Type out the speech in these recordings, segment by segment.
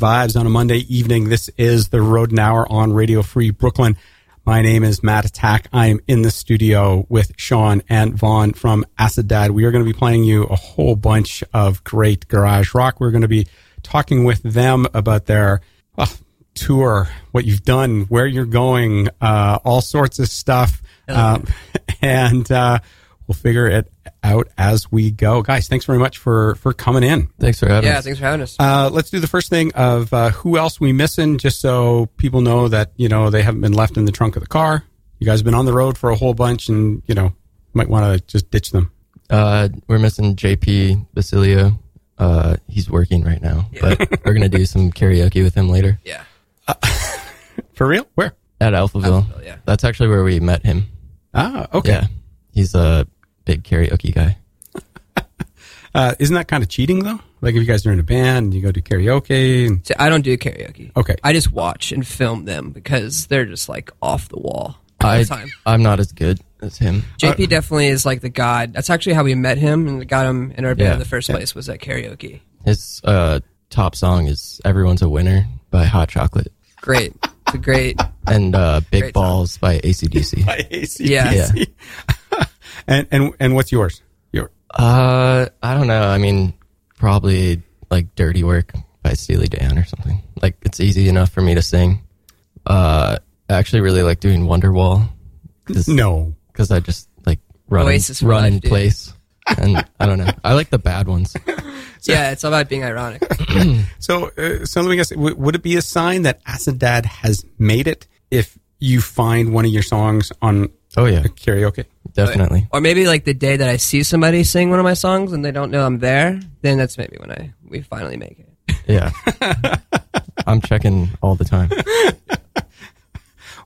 Vibes on a Monday evening. This is the Rodent Hour on Radio Free Brooklyn. My name is Matt Attack. I am in the studio with Sean and Vaughn from Acid Dad. We are going to be playing you a whole bunch of great garage rock. We're going to be talking with them about their well, tour, what you've done, where you're going, uh, all sorts of stuff. Um, and uh, we'll figure it out as we go. Guys, thanks very much for, for coming in. Thanks for having Yeah, us. Yeah, thanks for having us. Uh, let's do the first thing of uh, who else we missing, just so people know that you know they haven't been left in the trunk of the car. You guys have been on the road for a whole bunch, and you know might want to just ditch them. Uh, we're missing JP Basilio. Uh, he's working right now, but we're gonna do some karaoke with him later yeah. For real? Where? at Alphaville. Alphaville, yeah. That's actually where we met him. Ah, okay. Yeah, he's a big karaoke guy. Uh, isn't that kind of cheating though? Like if you guys are in a band, and you go do karaoke. And, So I don't do karaoke. Okay. I just watch and film them because they're just like off the wall all I the time. I'm not as good as him. JP definitely is like the god. That's actually how we met him and got him in our band Yeah. in the first place was at karaoke. His uh, top song is "Everyone's a Winner" by Hot Chocolate Great. It's a great. and uh, "Big Great song. Balls" by ACDC. By AC/DC. Yeah. and and and what's yours? Your Uh, I don't know. I mean, probably like "Dirty Work" by Steely Dan or something. Like it's easy enough for me to sing. Uh, I actually really like doing Wonderwall because no. Because I just like run Oasis run in place, and I don't know. I like the bad ones. Yeah, it's all about being ironic. So uh, so let me guess. W- would it be a sign that Acid Dad has made it if you find one of your songs on Oh yeah, karaoke? Definitely. or maybe like the day that I see somebody sing one of my songs and they don't know I'm there, then that's maybe when I we finally make it. Yeah, I'm checking all the time.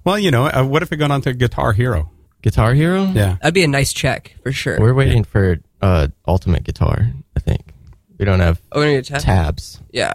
Well, you know, uh, what if it got onto Guitar Hero? Guitar Hero. Yeah. That'd be a nice check for sure. We're waiting for uh, Ultimate Guitar. I think we don't have oh, we're tab- tabs. Yeah,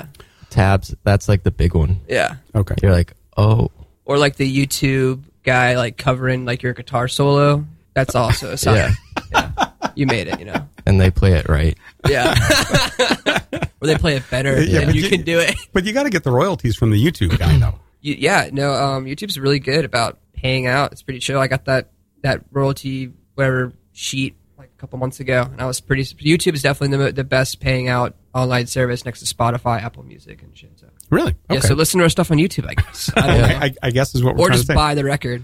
Tabs. That's like the big one. yeah. Okay. You're like, oh, Or like the YouTube guy like covering like your guitar solo. That's also a sign. yeah, Yeah. You made it, you know. and they play it right. Yeah. or they play it better Yeah, than you you- can do it. But you got to get the royalties from the YouTube guy, though. You, yeah, no, um, YouTube's really good about paying out. It's pretty chill. I got that that royalty whatever sheet like a couple months ago, and I was pretty. YouTube is definitely the, the best paying out online service next to Spotify, Apple Music, and shit. So Really? Okay. yeah, so listen to our stuff on YouTube, I guess. I don't know. I, I guess is what we're or trying just to say. buy the record.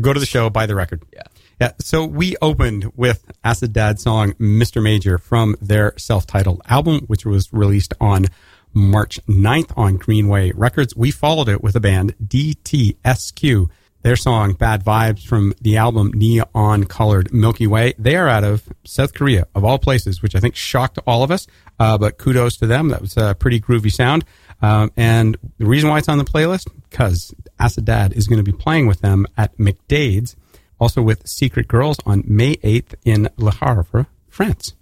Go to the show, buy the record. Yeah. Yeah. So we opened with Acid Dad song Mr. Major from their self-titled album, which was released on March 9th on Greenway Records. We followed it with a band DTSQ. Their song Bad Vibes from the album Neon Colored Milky Way. They are out of South Korea, of all places, which I think shocked all of us. Uh, but kudos to them. That was a pretty groovy sound. Um, and the reason why it's on the playlist, because Acid Dad is going to be playing with them at McDade's, also with Secret Girls on May 8th in Le Havre, France.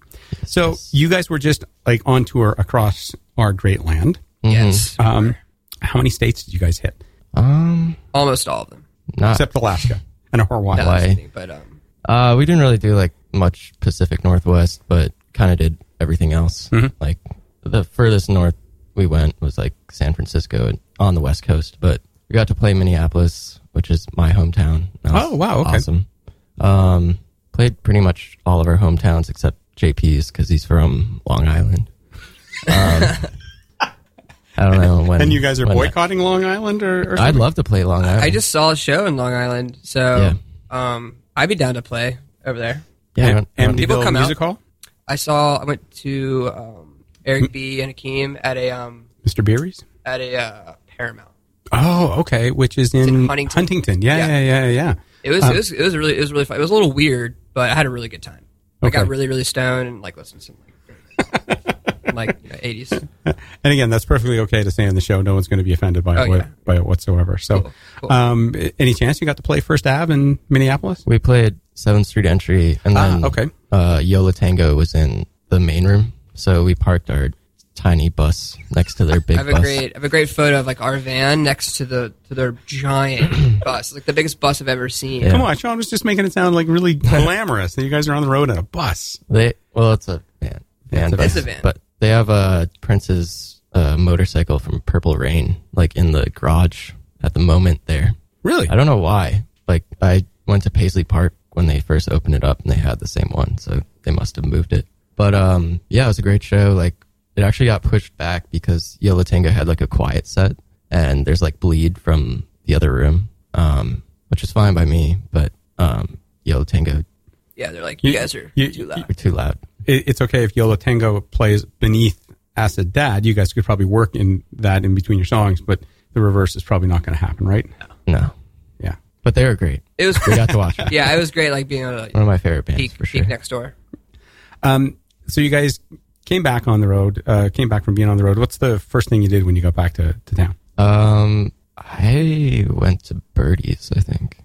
So you guys were just like on tour across our great land. Yes, Um, how many states did you guys hit? Um, almost all of them. not. Except Alaska and Hawaii. No, I'm Hawaii. kidding, but um, uh, we didn't really do like much Pacific Northwest, but kind of did everything else. Like the furthest north we went was like San Francisco on the West Coast, but we got to play Minneapolis, which is my hometown. Oh, wow, okay. awesome. Um, played pretty much all of our hometowns except JP's because he's from Long Island. Um, I don't know when. And you guys are when that- boycotting Long Island or, or I'd something? love to play Long Island. I just saw a show in Long Island, so um, I'd be down to play over there. yeah, I don't- I don't- People Amityville come out. Hall? I saw. I went to um, Eric B and Rakim at a um, Mr. Beery's? at a uh, Paramount. Oh, okay. Which is in, in Huntington. Yeah, yeah, Yeah. yeah, yeah. It was, it was it was really it was really fun. It was a little weird, but I had a really good time. I Okay. got really really stoned and like listened to some like, like you know, 80s. And again, that's perfectly okay to say on the show. No one's going to be offended by Oh, it, yeah. by it whatsoever. So, Cool, cool. Um, any chance you got to play First Ave in Minneapolis? We played Seventh Street Entry, and Ah, then okay. uh, Yola Tango was in the main room, so we parked our tiny bus next to their big I have a bus. great I have a great photo of like our van next to the to their giant bus, like the biggest bus I've ever seen. Yeah. Come on, Sean was just making it sound like really glamorous that you guys are on the road in a bus. They well, it's a van, van It's a bus, van. A van. but they have uh, Prince's a motorcycle from Purple Rain, like in the garage at the moment there. Really? I don't know why. Like I went to Paisley Park when they first opened it up and they had the same one, so they must have moved it. But um yeah, it was a great show. Like it actually got pushed back because Yo La Tengo had like a quiet set and there's like bleed from the other room. Um which is fine by me, but um Yo La Tengo Yeah, they're like, you, guys are you- too loud. were too loud. It, it's okay if Yo La Tengo plays beneath Acid Dad. You guys could probably work in that in between your songs, but the reverse is probably not going to happen, right? No. Yeah. But they were great. It was great. We got to watch it. yeah, it was great. Like being able One of my favorite bands peek, for sure. peek next door. Um, so you guys came back on the road, uh, came back from being on the road. What's the first thing you did when you got back to, to town? Um, I went to Birdie's. I think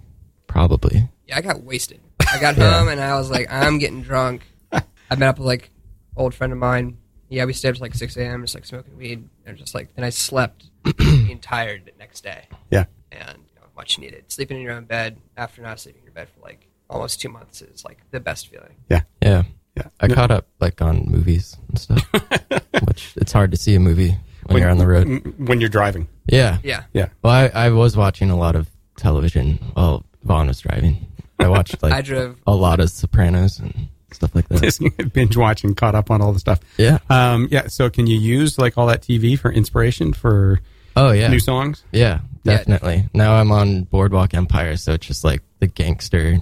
probably. Yeah, I got wasted. I got Yeah. home and I was like, I'm getting drunk. I met up with like old friend of mine. Yeah, we stayed up to like 6 a.m. just like smoking weed and just like then I slept being tired the next day Yeah. and you know, much needed. Sleeping in your own bed after not sleeping in your bed for like almost two months is like the best feeling. Yeah. Yeah, Yeah. I caught up like on movies and stuff, which it's hard to see a movie when, you're on the road. When you're driving. Yeah, Yeah. Yeah. Well, I, I was watching a lot of television while Vaughn was driving. I watched like I drove a lot of Sopranos and stuff like that. Just binge watching, caught up on all the stuff. Yeah. Um, yeah. So can you use like all that TV for inspiration for Oh yeah. new songs? Yeah, Yeah. definitely. Now I'm on Boardwalk Empire, so it's just like the gangster,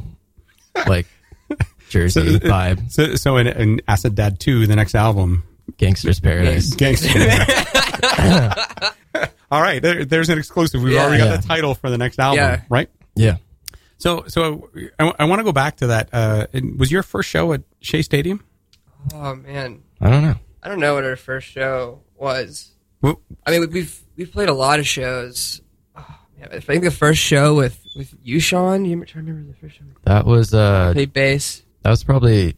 like Jersey vibe, So, so in, in Acid Dad 2, the next album, Gangster's Paradise. Gangster. all right. There, there's an exclusive. We've Yeah. already got Yeah. the title for the next album, Yeah. right? Yeah. So, so I, I want to go back to that. Uh, was your first show at Shea Stadium? Oh man, I don't know. I don't know what our first show was. Well, I mean, we've we've played a lot of shows. Oh, man, I think the first show with with you, Sean. You trying to remember the first show? That was uh played bass. That was probably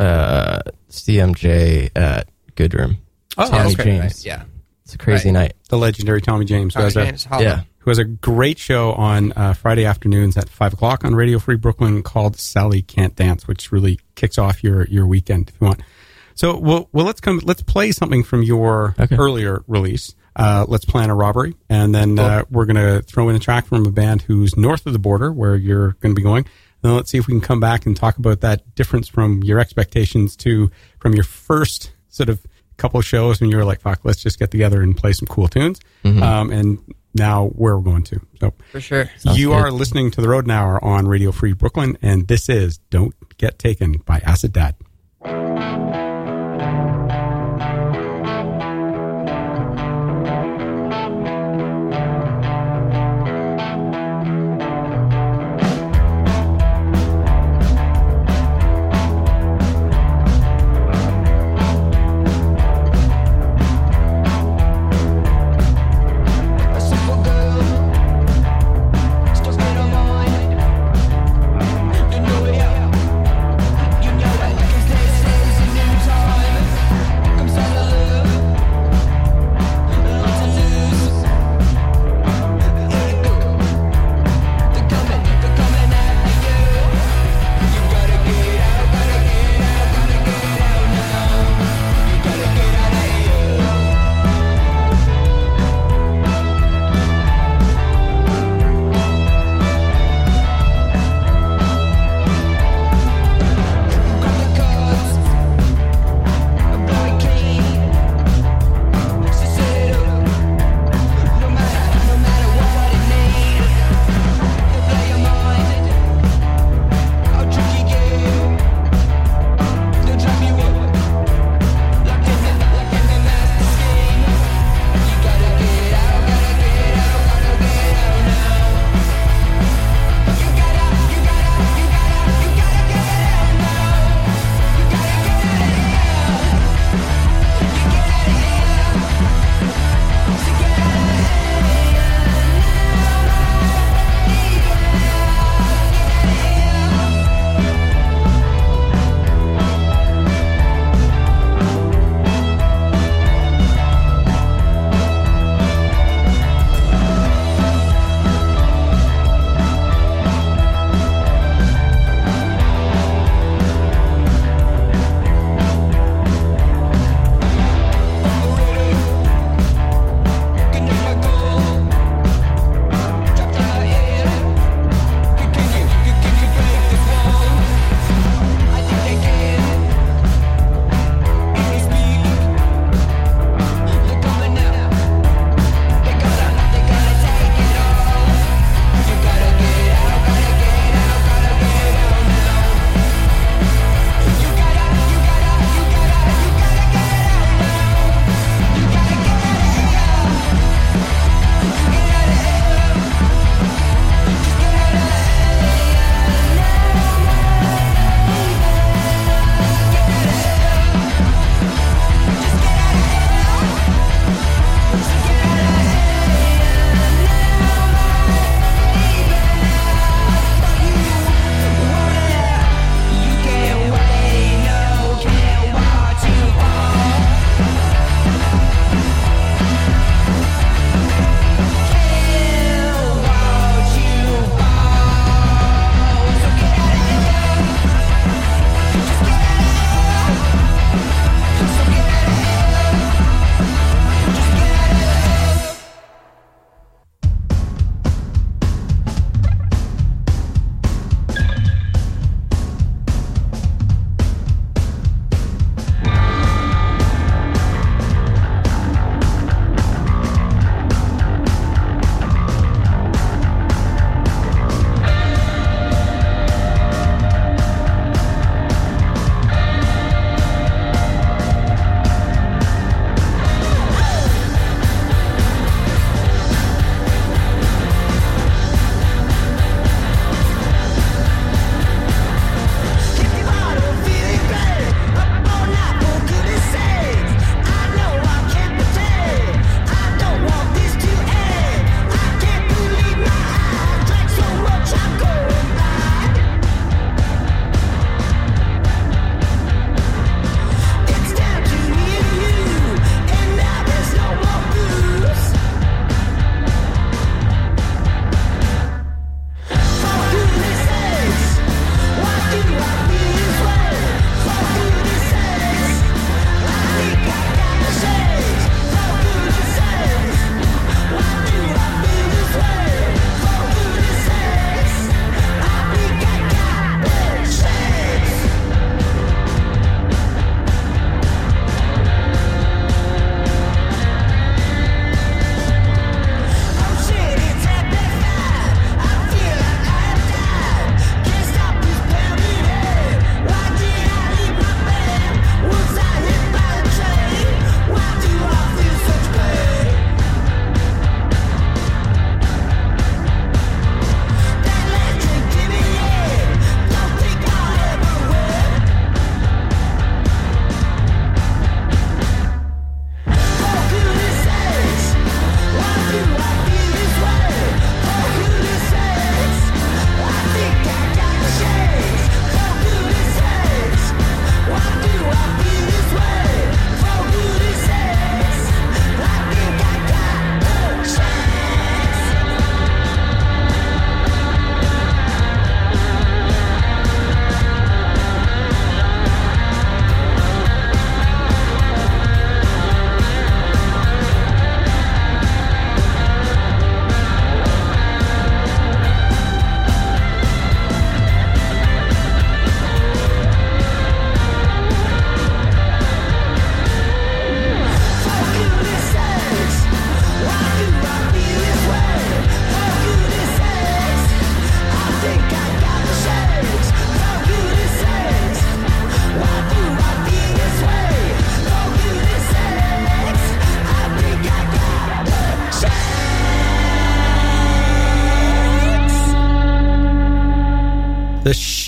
uh CMJ at Good Room. Oh, Tommy that's great, James. right? Yeah. It's a crazy Right. night. the legendary Tommy James, who Tommy has a- James Hollow. Yeah. who has a great show on uh, Friday afternoons at five o'clock on Radio Free Brooklyn called Sally Can't Dance, which really kicks off your your weekend if you want. So, well, well, let's come. Let's play something from your Okay. earlier release. Uh, let's plan a robbery, and then uh, we're going to throw in a track from a band who's north of the border, where you're going to be going. And then let's see if we can come back and talk about that difference from your expectations to from your first sort of couple of shows when you were like, "Fuck, let's just get together and play some cool tunes." Um, and now where we're going to. So for sure. you good. are listening to the Rodent Hour on Radio Free Brooklyn, and this is "Don't Get Taken" by Acid Dad.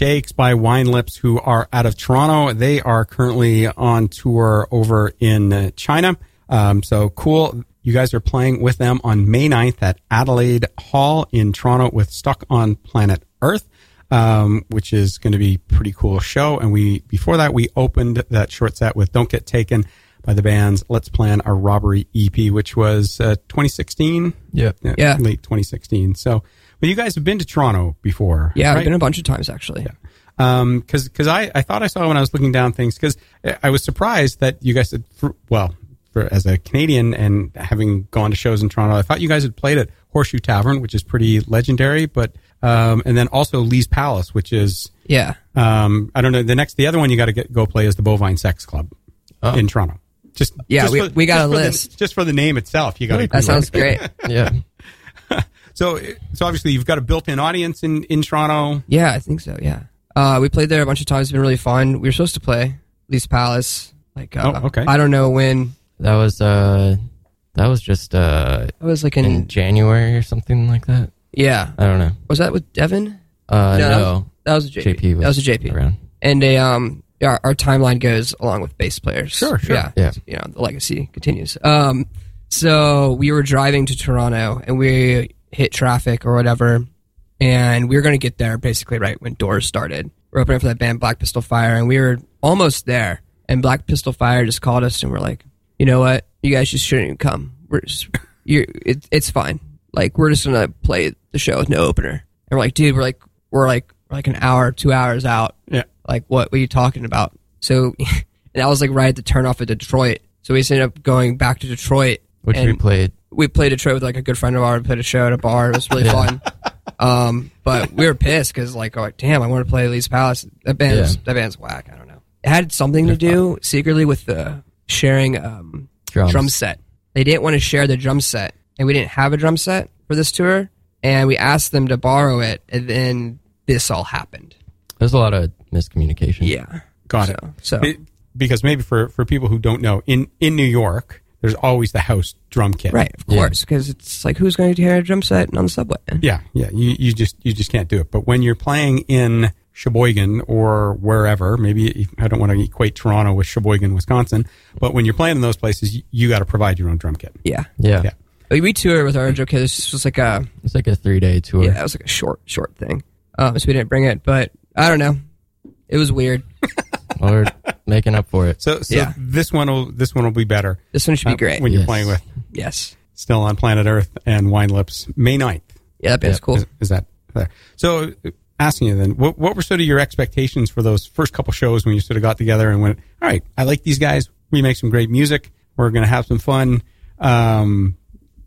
Shakes by Wine Lips, who are out of Toronto. They are currently on tour over in uh, China. Um, so cool. You guys are playing with them on May 9th at Adelaide Hall in Toronto with Stuck on Planet Earth, um, which is going to be a pretty cool show. And we, before that, we opened that short set with Don't Get Taken by the band's Let's Plan a Robbery EP, which was uh, 2016. Yep. Yeah. Late 2016. So, but you guys have been to Toronto before. Yeah, right? I've been a bunch of times actually. Um, cause, cause I, I thought I saw when I was looking down things, cause I was surprised that you guys had, for, well, for, as a Canadian and having gone to shows in Toronto, I thought you guys had played at Horseshoe Tavern, which is pretty legendary, but, um, and then also Lee's Palace, which is, Yeah. um, I don't know, the next, the other one you got to get, go play is the Bovine Sex Club Oh. in Toronto. Just, Yeah, just we- we got just a for the- list. just for the name itself, you got to, That sounds great. Yeah. So, so obviously you've got a built-in audience in, in Toronto. Yeah, I think so. Yeah. Uh, we played there a bunch of times. It's been really fun. We were supposed to play Lee's Palace. Like, uh, Oh, okay. I don't know when. That was uh that was just uh It was like in, in January or something like that. yeah. I don't know. Was that with Devin? Uh No, no. that was- That was a JP. JP was, that was a JP. around. And a um, our, our timeline goes along with bass players. Sure, sure. Yeah, Yeah. You know, the legacy continues. Um, so we were driving to Toronto and we hit traffic or whatever, and we were going to get there basically right when doors started. We're opening for that band Black Pistol Fire, and we were almost there. And Black Pistol Fire just called us and we're like, you know what? You guys just shouldn't even come. We're just, you, it, it's fine. Like we're just gonna play the show with no opener. And we're like, dude, we're like, we're like, we're like an hour, two hours out. Yeah. Like, what were you talking about? So, and I was like right at the turn off of Detroit. So we ended up going back to Detroit. Which and we played. we played a Detroit with like a good friend of ours. We played a show at a bar. It was really fun. Um, but we were pissed because like, oh, like, damn, I want to play Lee's Palace. That band's Yeah. that band's whack. I don't know. It had something to do secretly with the sharing um, Drums. drum set. They didn't want to share the drum set, and we didn't have a drum set for this tour. And we asked them to borrow it, and then this all happened. There's a lot of miscommunication. Yeah, Got it. so, So Be- because maybe for, for people who don't know, in, in New York, there's always the house drum kit. right, of course, because it's like who's going to hear a drum set on the subway? Yeah, yeah. You, you just you just can't do it. But when you're playing in Sheboygan or wherever, maybe I don't want to equate Toronto with Sheboygan, Wisconsin, but when you're playing in those places, you, you got to provide your own drum kit. Yeah, Yeah. Yeah. we we toured with our Joe Kids. This was like a It's like a three day tour. yeah, it was like a short short thing. Um, so we didn't bring it, but I don't know. It was weird. Well, we're making up for it. So, so Yeah. this one will this one will be better This one should be uh, great. when you're Yes. playing with yes, Still on Planet Earth and Wine Lips May 9th. yeah, that band's Yeah. cool. Is, is that there? So, uh, asking you then, what, what were sort of your expectations for those first couple shows when you sort of got together and went, all right, I like these guys. We make some great music. We're going to have some fun. Um,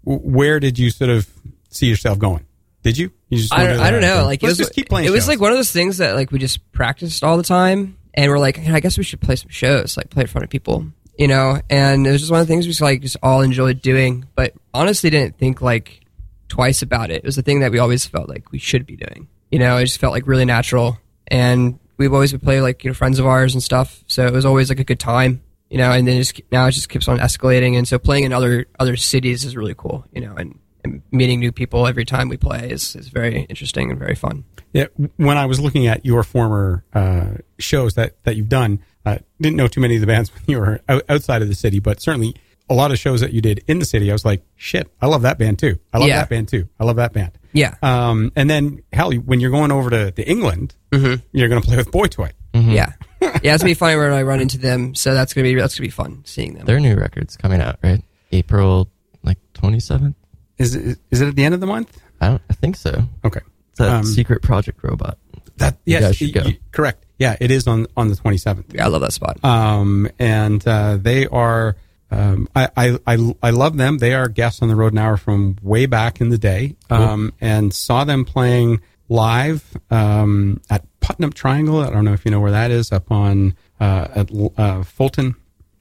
where did you sort of see yourself going? Did you? you just I don't, I don't know. Like let's it was, just keep playing. It was like one of those things that like we just practiced all the time, and we're like, "Hey, I guess we should play some shows, like play in front of people, you know. And it was just one of the things we just like just all enjoyed doing, but honestly didn't think like twice about it. It was the thing that we always felt like we should be doing. You know, it just felt like really natural, and we've always would play like you know friends of ours and stuff. So it was always like a good time, you know. And then just now it just keeps on escalating, and so playing in other other cities is really cool, you know, and. And meeting new people every time we play is, is very interesting and very fun. Yeah, when I was looking at your former uh, shows that, that you've done, uh, didn't know too many of the bands when you were out, outside of the city, but certainly a lot of shows that you did in the city. I was like, shit, I love that band too. I love Yeah. that band too. I love that band. Yeah. Um, and then hell, when you're going over to, to England, you're going to play with Boy Toy. Yeah, yeah, it's gonna be funny when I run into them. So that's gonna be that's gonna be fun seeing them. Their new record's coming out, right? April like 27th? Is it, is it at the end of the month? I don't I think so. Okay. Um, secret project robot. That You yes, guys y- go. y- correct. Yeah, it is on on the 27th. yeah, I love that spot. um, and uh, they are. Um, I, I I I love them. They are guests on the Rodent Hour from way back in the day, um, and saw them playing live um, at Putnam Triangle. I don't know if you know where that is, up on uh, at uh, Fulton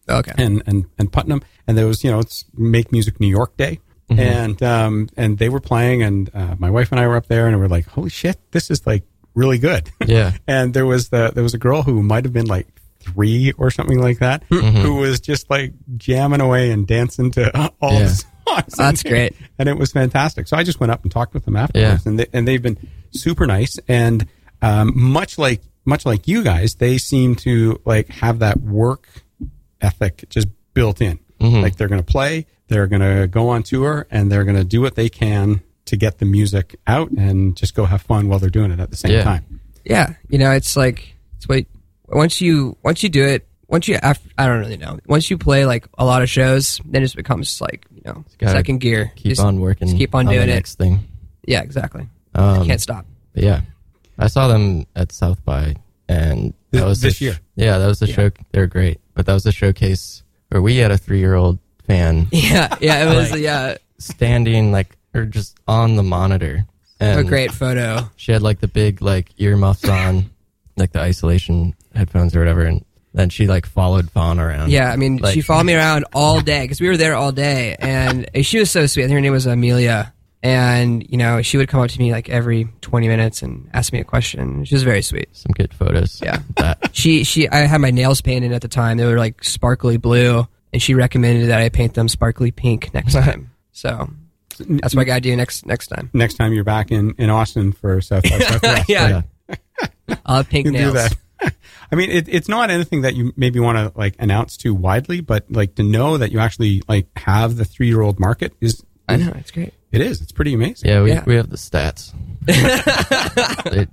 Okay. and, and and Putnam. And there was you know it's Make Music New York Day, and um, and they were playing, and uh, my wife and I were up there, and we were like, holy shit, this is like really good. Yeah. and there was the there was a girl who might have been like three or something like that who was just like jamming away and dancing to all Yeah. the songs That's and, great. and it was fantastic so i just went up and talked with them afterwards Yeah. and, they, and they've been super nice and um, much like much like you guys, they seem to like have that work ethic just built in. Like they're going to play, they're going to go on tour, and they're going to do what they can to get the music out and just go have fun while they're doing it at the same Yeah. time. Yeah, you know, it's like it's what once you once you do it, once you af I don't really know. Once you play like a lot of shows, then it just becomes like you know second gear. Keep Just- on working. just keep on the doing it. next thing. Yeah, exactly. Um, Can't stop. But yeah, I saw them at South by, and that Th- was this the year? Yeah, that was the show. They're great, but that was the showcase where we had a three-year-old fan Yeah, yeah, it was Like- yeah standing like or just on the monitor. And a great photo. She had like the big like earmuffs on, like the isolation headphones or whatever, and then she like followed Vaughn around. Yeah, I mean, Like- she followed me around all day because we were there all day, and she was so sweet. I think her name was Amelia, and you know, she would come up to me like every twenty minutes and ask me a question. She was very sweet. some good photos. Yeah. that She she I had my nails painted at the time. They were like sparkly blue, and she recommended that I paint them sparkly pink next time. So that's what I gotta do next next time. Next time you're back in, in Austin for South by Southwest, Yeah. yeah. I'll have pink nails. do that. I mean, it, it's not anything that you maybe want to like announce too widely, but like to know that you actually like have the three year old market is I know it's great. it is it's pretty amazing. Yeah, we, Yeah. we have the stats. they,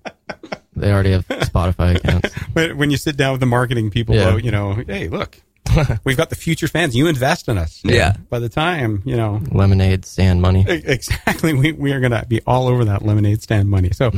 they already have Spotify accounts. But when you sit down with the marketing people, Yeah. though, you know, hey, look, we've got the future fans. You invest in us. Yeah. By the time you know Lemonade, stand money. exactly, we we are going to be all over that lemonade stand money. So,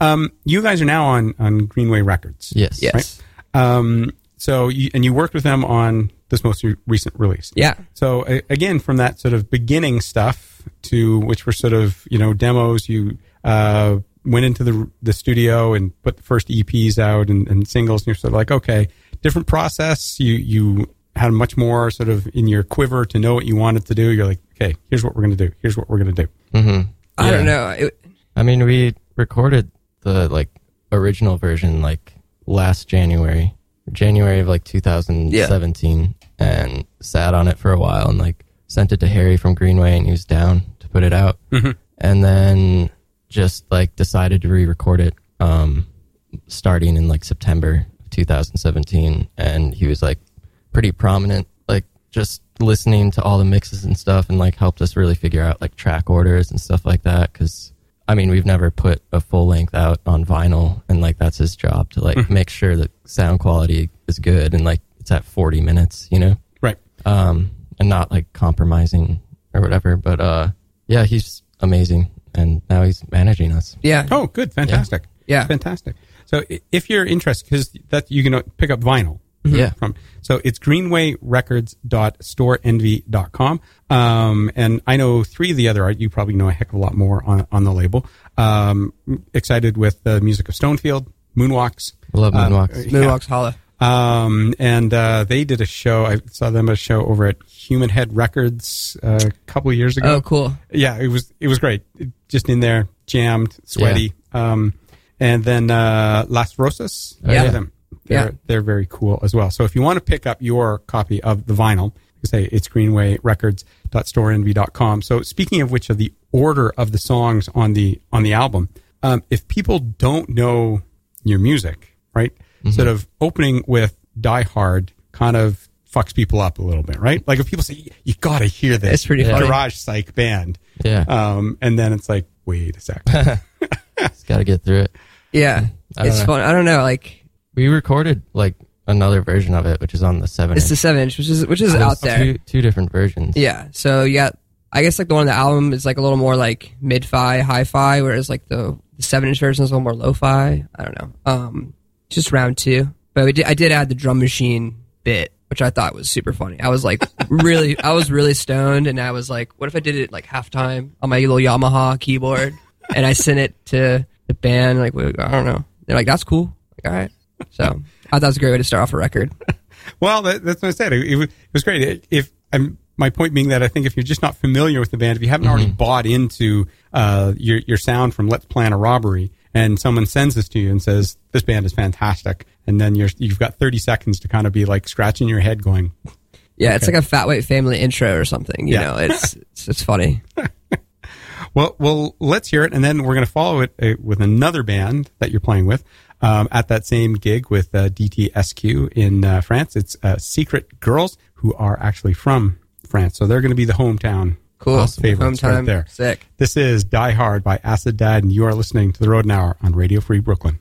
um, you guys are now on on Greenway Records. Yes. Yes. Um, so you, and you worked with them on this most re- recent release. Yeah. So a- again, from that sort of beginning stuff to which were sort of you know demos, you uh, went into the the studio and put the first EPs out and, and singles, and you're sort of like, okay, different process. You you had much more sort of in your quiver to know what you wanted to do. You're like, okay, here's what we're going to do. Here's what we're going to do. hmm I don't know. It, I mean, we recorded the like original version like last January, January of like 2017, and sat on it for a while and like sent it to Harry from Greenway, and he was down to put it out, and then just like decided to re-record it, um, starting in like September of 2017, and he was like pretty prominent, like just listening to all the mixes and stuff, and like helped us really figure out like track orders and stuff like that, because. I mean, we've never put a full length out on vinyl, and like that's his job to like make sure that sound quality is good and like it's at 40 minutes, you know, Right. um, and not like compromising or whatever. But uh, yeah, he's amazing, and now he's managing us. yeah. Oh, good, fantastic. Yeah. fantastic. So if you're interested, because that you can uh, pick up vinyl. Yeah. From so it's greenwayrecords.storeenvy.com. Um, and I know three of the other art. You probably know a heck of a lot more on on the label. Um, excited with the music of Stonefield, Moonwalks. I love Moonwalks. yeah. Moonwalks Holla. Um, and uh, they did a show. I saw them a show over at Human Head Records uh, a couple years ago. Oh, cool. Yeah, it was it was great. Just in there, jammed, sweaty. Um, and then uh, Las Rosas, Yeah. them. They're, Yeah. they're very cool as well. So if you want to pick up your copy of the vinyl, I say it's greenwayrecords.storeenvy.com. So speaking of which, of the order of the songs on the on the album, um, if people don't know your music, right, Mm-hmm. sort of opening with Die Hard kind of fucks people up a little bit, right? Like if people say you got to hear this, It's pretty Yeah. garage psych band. Yeah, Um, and then it's like, wait a sec. just got to get through it. Yeah. It's know. fun. I don't know. Like We recorded like another version of it, which is on the seven. it's the seven inch, which is which is There's out there. Two, two different versions. Yeah. So yeah, I guess like the one on the album is like a little more like mid fi, hi fi, whereas like the, the seven inch version is a little more lo fi. I don't know. Um, just round two. But we did, I did add the drum machine bit, which I thought was super funny. I was like really, I was really stoned, and I was like, what if I did it like halftime on my little Yamaha keyboard, and I sent it to the band. Like, I don't know. They're like, that's cool. Like, all right. So I thought that was a great way to start off a record. well, that, that's what I said. It, it, was, it was great. It- if I'm, my point being that I think if you're just not familiar with the band, if you haven't already bought into uh, your your sound from Let's Plan a Robbery, and someone sends this to you and says this band is fantastic, and then you're you've got 30 seconds to kind of be like scratching your head, going, Yeah, it's like a Fat White Family intro or something. You Yeah. know, it's, it's it's funny. Well, well, let's hear it, and then we're going to follow it uh, with another band that you're playing with um, at that same gig with uh, DTSQ in uh, France. It's uh, Secret Girls, who are actually from France, so they're going to be the hometown Cool. favorites right there. Sick. This is Die Hard by Acid Dad, and you are listening to the Rodent Hour on Radio Free Brooklyn.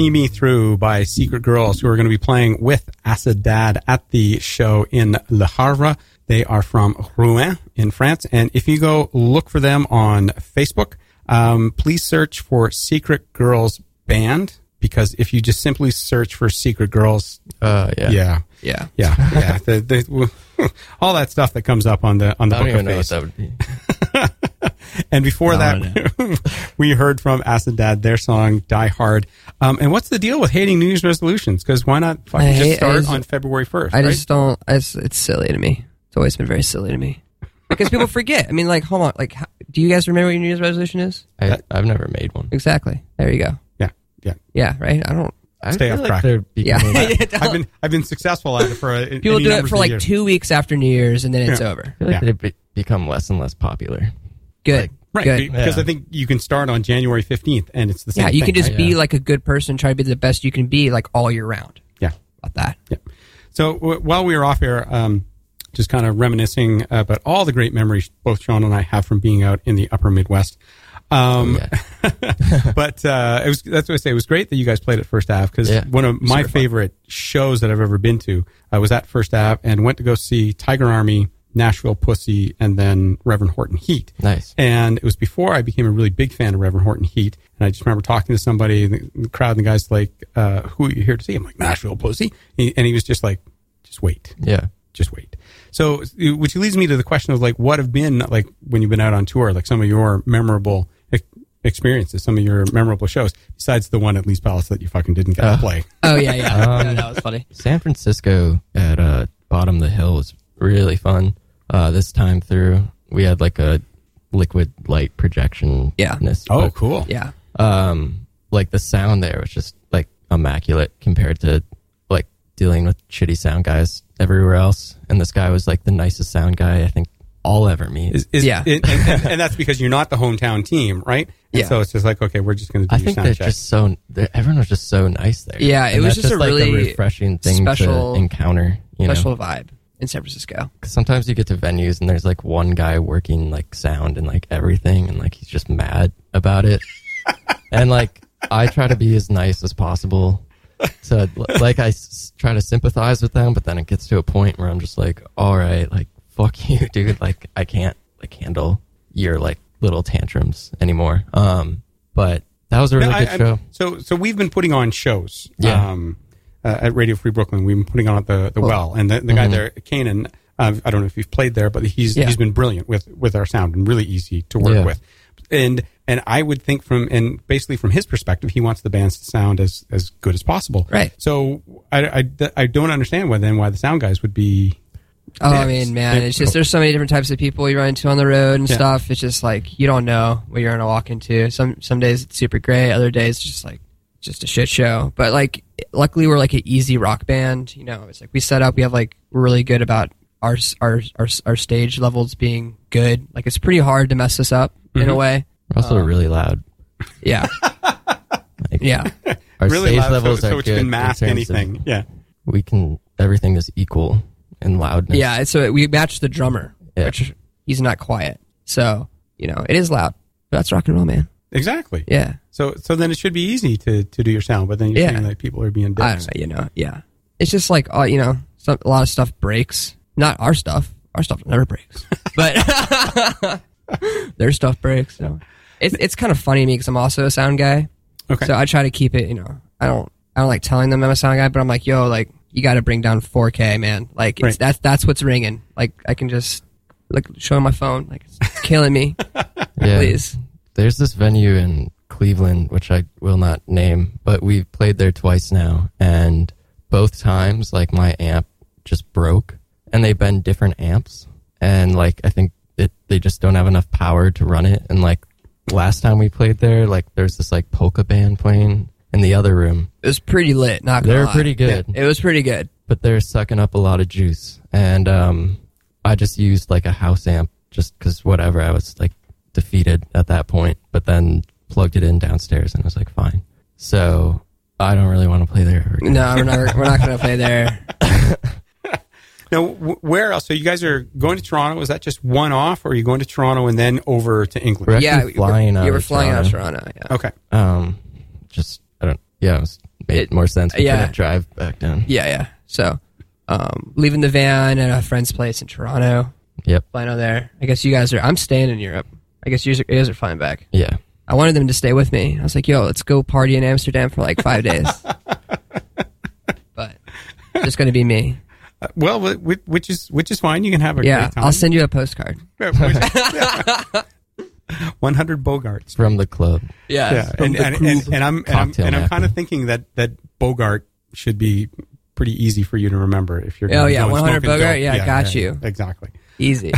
See Me Through by Secret Girls, who are going to be playing with Acid Dad at the show in Le Havre. They are from Rouen in France. And if you go look for them on Facebook, um, please search for Secret Girls Band because if you just simply search for Secret Girls, Uh, yeah. yeah, Yeah. yeah, yeah, the, the, all that stuff that comes up on the on the I don't book even of know what that would be. And before No, that, we heard from Acid Dad their song "Die Hard." Um, and what's the deal with hating New Year's resolutions? Because why not fucking I just start just- on February first? I right? just don't. I just, it's silly to me. It's always been very silly to me because people forget. I mean, like, hold on. Like, how, do you guys remember what your New Year's resolution is? I, I've never made one. Exactly. There you go. yeah, yeah. Yeah. Right. I don't. I Stay off like track. Yeah. I've been I've been successful at it for a, People do it for like years. two weeks after New Year's and then it's Yeah. over. I feel like Yeah. they've be- become less and less popular. Good. right Good. because Yeah. I think you can start on January fifteenth and it's the same. Yeah. You thing, can just right? be Yeah. like a good person, try to be the best you can be, like all year round. yeah. About that. Yeah. So w- while we were off air, um, just kind of reminiscing about all the great memories both Sean and I have from being out in the Upper Midwest. Um, Yeah. but uh, it was that's what I say. It was great that you guys played at First Ave because Yeah, one of my super fun. favorite shows that I've ever been to. I was at First Ave and went to go see Tiger Army, Nashville Pussy, and then Reverend Horton Heat. Nice. And it was before I became a really big fan of Reverend Horton Heat. And I just remember talking to somebody in the, the crowd, and the guy's like, uh, "Who are you here to see?" I'm like, "Nashville Pussy," He- and he was just like, "Just wait." Yeah. just wait. So, which leads me to the question of like, what have been like when you've been out on tour, like some of your memorable ex- experiences, some of your memorable shows, besides the one at Lee's Palace that you fucking didn't get Uh. to play. Oh yeah, yeah. Um, Yeah, that was funny. San Francisco at uh, Bottom of the Hill was really fun. Uh, this time through, we had like a liquid light projection. Yeah. Oh, cool. Yeah. Um, like the sound there was just like immaculate compared to like dealing with shitty sound guys everywhere else. And this guy was like the nicest sound guy I think I'll ever meet. Is, is, Yeah. it- and, and, and that's because you're not the hometown team, right? And Yeah. So it's just like, okay, we're just going to do I think sound they're check. just so. they're- Everyone was just so nice there. Yeah, it And was that's just a like really refreshing thing special- to encounter. You know, Special vibe in San Francisco. 'Cause sometimes you get to venues and there's like one guy working like sound and like everything and like he's just mad about it and like i try to be as nice as possible So like i s- try to sympathize with them but then it gets to a point where i'm just like all right like fuck you dude like i can't like handle your like little tantrums anymore um but that was a really Yeah, I- good I'm- show So, so we've been putting on shows. Yeah. Um, uh, at Radio Free Brooklyn, we've been putting on at the the well, and the, the guy Mhm. there, Kanan. Uh, I don't know if you've played there, but he's Yeah. he's been brilliant with with our sound and really easy to work Yeah. with. And and I would think from and basically from his perspective, he wants the bands to sound as as good as possible. Right. So I I, I don't understand why then why the sound guys would be. Oh, I mean, man, it's just there's so many different types of people you run into on the road and Yeah. stuff. It's just like you don't know what you're gonna walk into. Some some days it's super great, other days it's just like just a shit show. But like, luckily we're like an easy rock band. You know, it's like we set up. We have like we're really good about our our our our stage levels being good. Like it's pretty hard to mess us up in Mm-hmm. a way. we're also really loud Yeah, like, yeah, our really stage loud, levels so, are so it good can in mask anything. Yeah. we can everything is equal in loudness. yeah. So we match the drummer, Yeah. which he's not quiet. So you know, it is loud. But that's rock and roll, man. Exactly. Yeah. So so then it should be easy to to do your sound, but then you're Yeah. saying that people are being dicks. I don't know, you know, yeah. It's just like, uh, you know, some, a lot of stuff breaks. Not our stuff. Our stuff never breaks. But their stuff breaks. So it's it's kind of funny to me because I'm also a sound guy. Okay. So I try to keep it. You know, I don't I don't like telling them I'm a sound guy, but I'm like, yo, like you got to bring down 4K, man. Like it's, Right. that's that's what's ringing. Like I can just like show my phone. Like it's, it's killing me. Yeah. Please. There's this venue in Cleveland, which I will not name, but we've played there twice now, and both times, like my amp just broke, and they've been different amps, and like I think it, they just don't have enough power to run it, and like last time we played there, like there's this like polka band playing in the other room. It was pretty lit. Not They're lie. pretty good. It was pretty good. but they're sucking up a lot of juice. And um, I just used like a house amp just because whatever. I was like defeated at that point, but then plugged it in downstairs and was like, fine. So I don't really want to play there. Again. No, we're not. We're not gonna play there. Now, where else? So you guys are going to Toronto. Is that just one off, or are you going to Toronto and then over to England? We're yeah, actually flying we out were of flying out of Toronto. Toronto. Yeah. Okay. Um, just I don't. yeah, it was, made It- more sense. We yeah. couldn't drive back down. Yeah, yeah. So, um, leaving the van at a friend's place in Toronto, Yep. flying out there. I guess you guys are. I'm staying in Europe. I guess you guys are, you guys are flying back. Yeah. I wanted them to stay with me. I was like, "Yo, let's go party in Amsterdam for like five days." but it's just gonna be me. Uh, well, wh- wh- which is which is fine. You can have a Yeah, great time. I'll send you a postcard. One hundred Bogarts. From the club. Yeah, and, and, and, and I'm and I'm, and I'm kind of thinking that that Bogart should be pretty easy for you to remember if you're. Oh, gonna yeah, go 100 Bogart? dope. Yeah, I got you. exactly. Easy.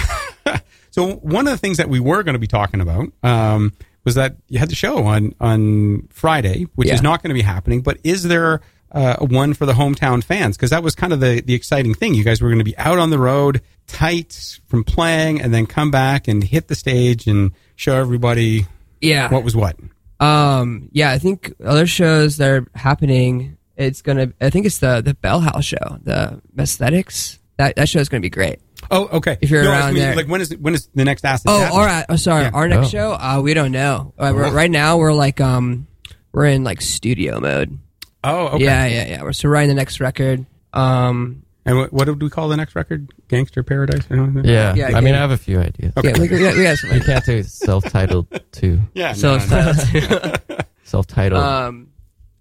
So one of the things that we were going to be talking about um, was that you had the show on on Friday, which Yeah. is not going to be happening. But is there uh, one for the hometown fans? Because that was kind of the the exciting thing. You guys were going to be out on the road, tight from playing, and then come back and hit the stage and show everybody Yeah. what was what. Um, yeah, I think other shows that are happening. It's gonna. I think it's the the Bell House show, the Messthetics. That that show is gonna be great. Oh, okay. If you're No, I around mean, there. like when is when is the next acid? Oh, Tap? all right. Oh, sorry. Yeah. Our next Oh. show, uh, we don't know. Uh, we're, right now, we're like um, we're in like studio mode. Oh, okay. Yeah, yeah, yeah. We're so writing the next record. Um, And what, what did we call the next record? Gangster Paradise? or something? Yeah. Yeah, I mean. I have a few ideas. yeah, we, we, got- we got some. You can't do self-titled too. Yeah. So no, no. Self-titled. um,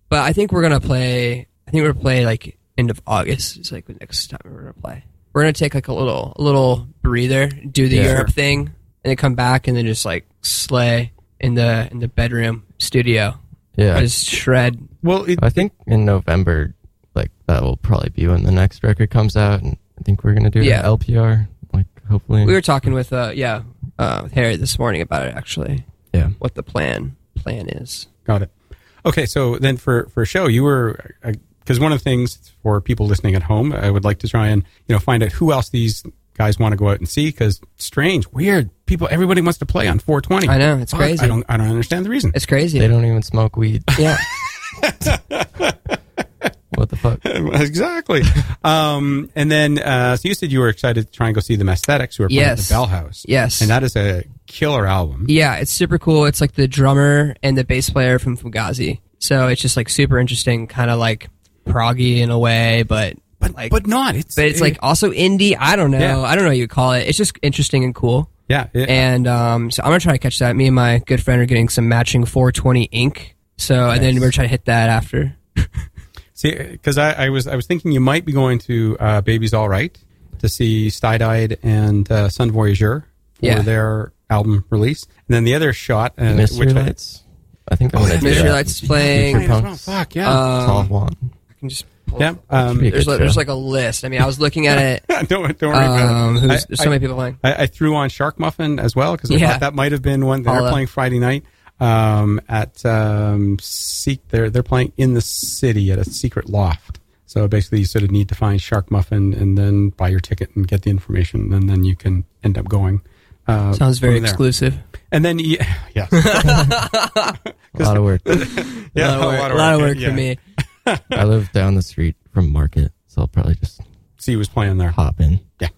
but I think we're gonna play. I think we're gonna play like end of August. It's like the next time we're gonna play. We're gonna take like a little a little breather, do the Yeah. Europe thing, and then come back and then just like slay in the in the bedroom studio. yeah. Just shred. Well, it, I think in November, like that will probably be when the next record comes out, and I think we're gonna do Yeah. the LPR. Like hopefully, We were talking with uh yeah uh with Harry this morning about it actually. yeah. What the plan plan is. got it. Okay, so then for for show, you were because one of the things for people listening at home, I would like to try and you know find out who else these guys want to go out and see because strange, weird people. Everybody wants to play on 420. I know, it's Fuck, crazy. I don't I don't understand the reason. It's crazy. They don't even smoke weed. yeah. what the fuck? exactly. um, and then uh, so you said you were excited to try and go see the Messthetics who are playing at the Bell House. Yes. and that is a killer album. Yeah, it's super cool. It's like the drummer and the bass player from Fugazi. So it's just like super interesting, kind of like proggy in a way, but But like but not. It's but it's like also indie. I don't know. Yeah. I don't know what you call it. It's just interesting and cool. yeah. it- And um, so I'm gonna try to catch that. Me and my good friend are getting some matching 420 ink. So and then Nice. we're trying to hit that after. See, because I, I was I was thinking you might be going to uh, Baby's All Right to see Stide Eyed and uh, Sun Voyager for Yeah. their album release, and then the other shot, uh, Mystery which I- Lights. I think I'm gonna do Mystery that. Lights is playing. Future as well. Fuck yeah, Um, One. I can just pull yeah. Um, Should be a There's good like, there's like a list. I mean, I was looking at it. don't don't worry Um, about it. who's, I- there's so I- many people playing. I, I threw on Shark Muffin as well because I Yeah. thought that might have been one they're playing Friday night um, at um, Seek. They're they're playing in the city at a secret loft. So basically, you sort of need to find Shark Muffin and then buy your ticket and get the information, and then you can end up going. Uh, Sounds very exclusive. And then, yeah, yes. A lot of work. yeah, a lot of work, a lot of work yeah. for me. I live down the street from Market, so I'll probably just See, was playing there. hop in. Yeah,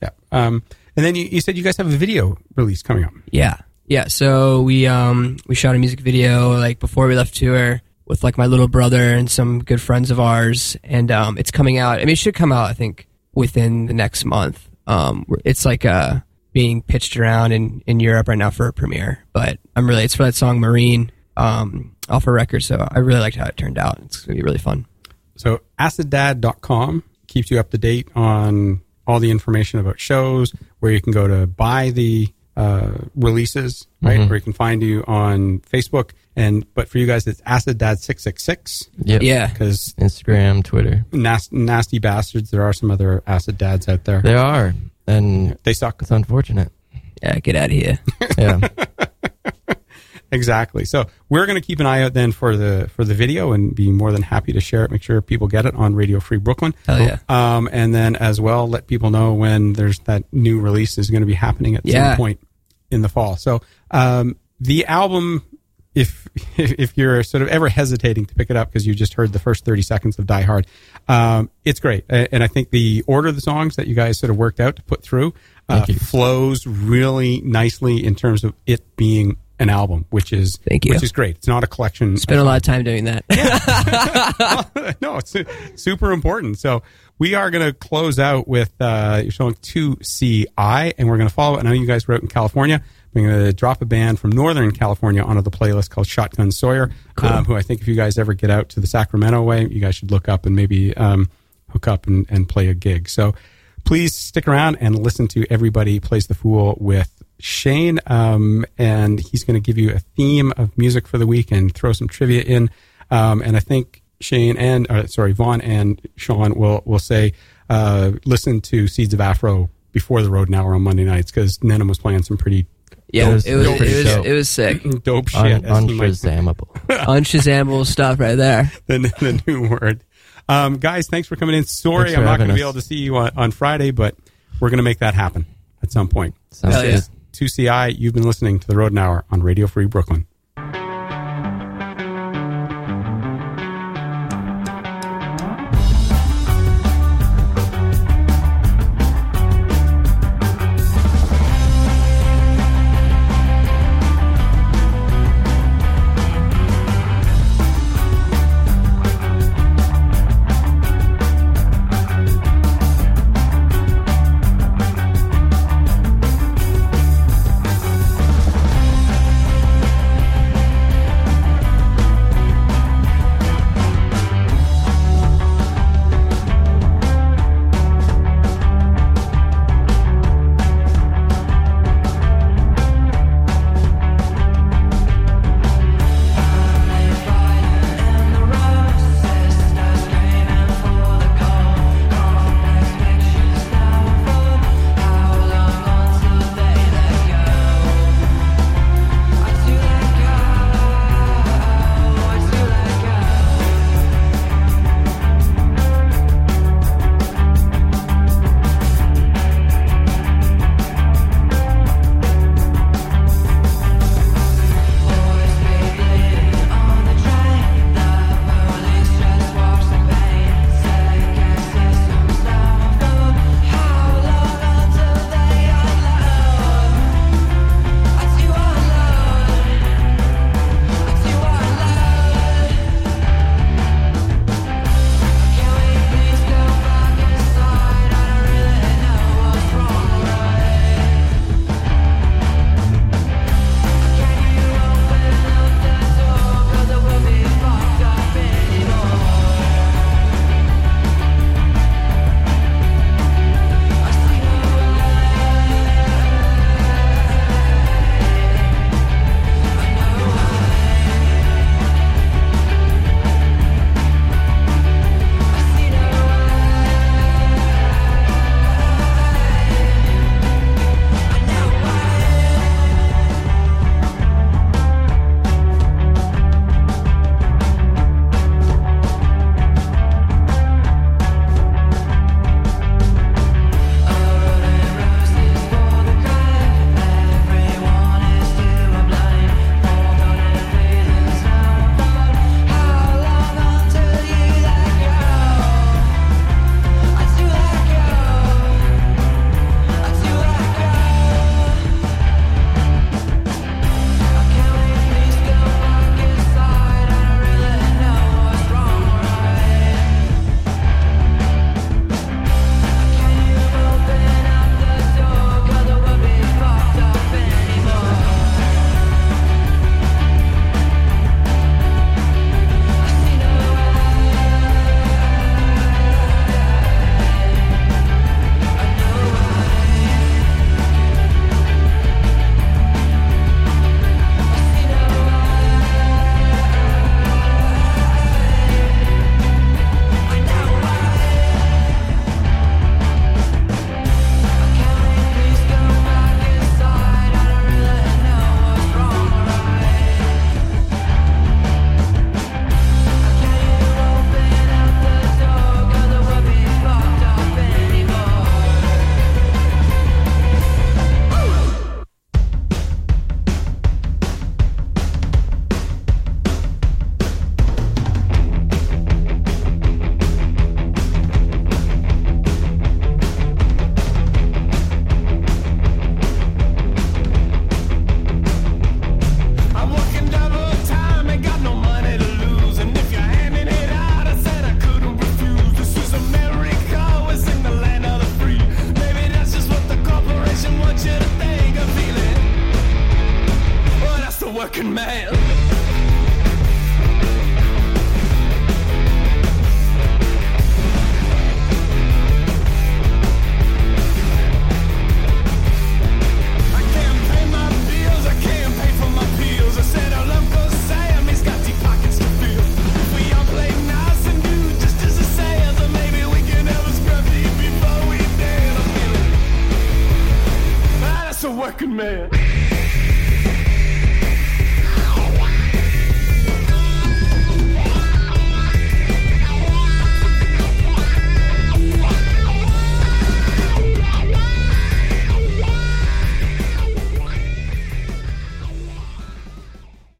yeah. Um, and then you, you said you guys have a video release coming up. Yeah. Yeah. So we um we shot a music video like before we left tour with like my little brother and some good friends of ours, and um it's coming out. I mean, it should come out I think within the next month. Um, it's like uh being pitched around in in Europe right now for a premiere, but I'm really it's for that song Marine um off a record. So I really liked how it turned out. It's gonna be really fun. So aciddad.com keeps you up to date on all the information about shows, where you can go to buy the uh, releases, right? Where you can find you on Facebook. And but for you guys, it's Acid Dad six six six Yep. Yeah. because Instagram, Twitter. nas- nasty bastards. There are some other acid dads out there. They are, and They suck. it's unfortunate. Yeah. Get out of here. Yeah. Exactly. So we're going to keep an eye out then for the for the video and be more than happy to share it. Make sure people get it on Radio Free Brooklyn. Hell yeah. Um, and then as well, let people know when there's that new release is going to be happening at Yeah. some point in the fall. So um, the album, if if you're sort of ever hesitating to pick it up because you just heard the first 30 seconds of Die Hard, um, it's great. And I think the order of the songs that you guys sort of worked out to put through uh, flows really nicely in terms of it being an album, which is Thank you. which is great. It's not a collection. Spent a lot of time doing that. no, it's super important. So we are going to close out with uh, you're showing 2CI, and we're going to follow. It. I know you guys wrote in California. We're going to drop a band from Northern California onto the playlist called Shotgun Sawyer, um, who I think if you guys ever get out to the Sacramento way, you guys should look up and maybe um, hook up and, and play a gig. So please stick around and listen to Everybody Plays the Fool with Shane. Um, and he's going to give you a theme of music for the week and throw some trivia in. Um, and I think Shane and, uh, sorry, Vaughn and Sean will, will say, uh, listen to Seeds of Afro before the Rodent Hour on Monday nights because Nenham was playing some pretty Yeah, It was- it was it was it was, dope. it was sick. dope shit. Un- as Unshazamable. Unshazamable stuff right there. the, the new word. Um, guys, thanks for coming in. Sorry, I'm not going to be able to see you on, on Friday, but we're going to make that happen at some point. Sounds Hell yeah. good. 2CI, you've been listening to the Rodent Hour on Radio Free Brooklyn.